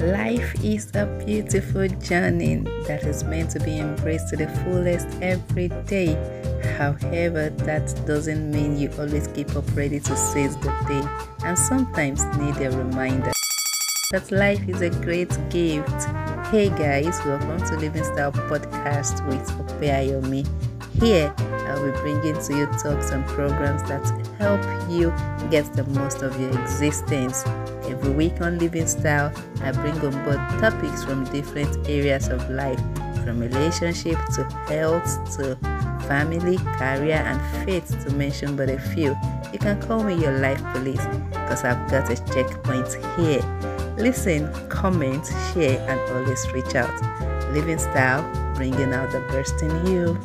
Life is a beautiful journey that is meant to be embraced to the fullest every day. However, that doesn't mean you always keep up ready to seize the day and sometimes need a reminder that life is a great gift. Hey guys, welcome to Living Style Podcast with Opeayomi. Here, I'll be bringing to you talks and programs that help you get the most of your existence. Every week on Living Style, I bring on board topics from different areas of life, from relationship to health to family, career, and faith, to mention but a few. You can call me your life police because I've got a checkpoint here. Listen, comment, share, and always reach out. Living Style, bringing out the best in you.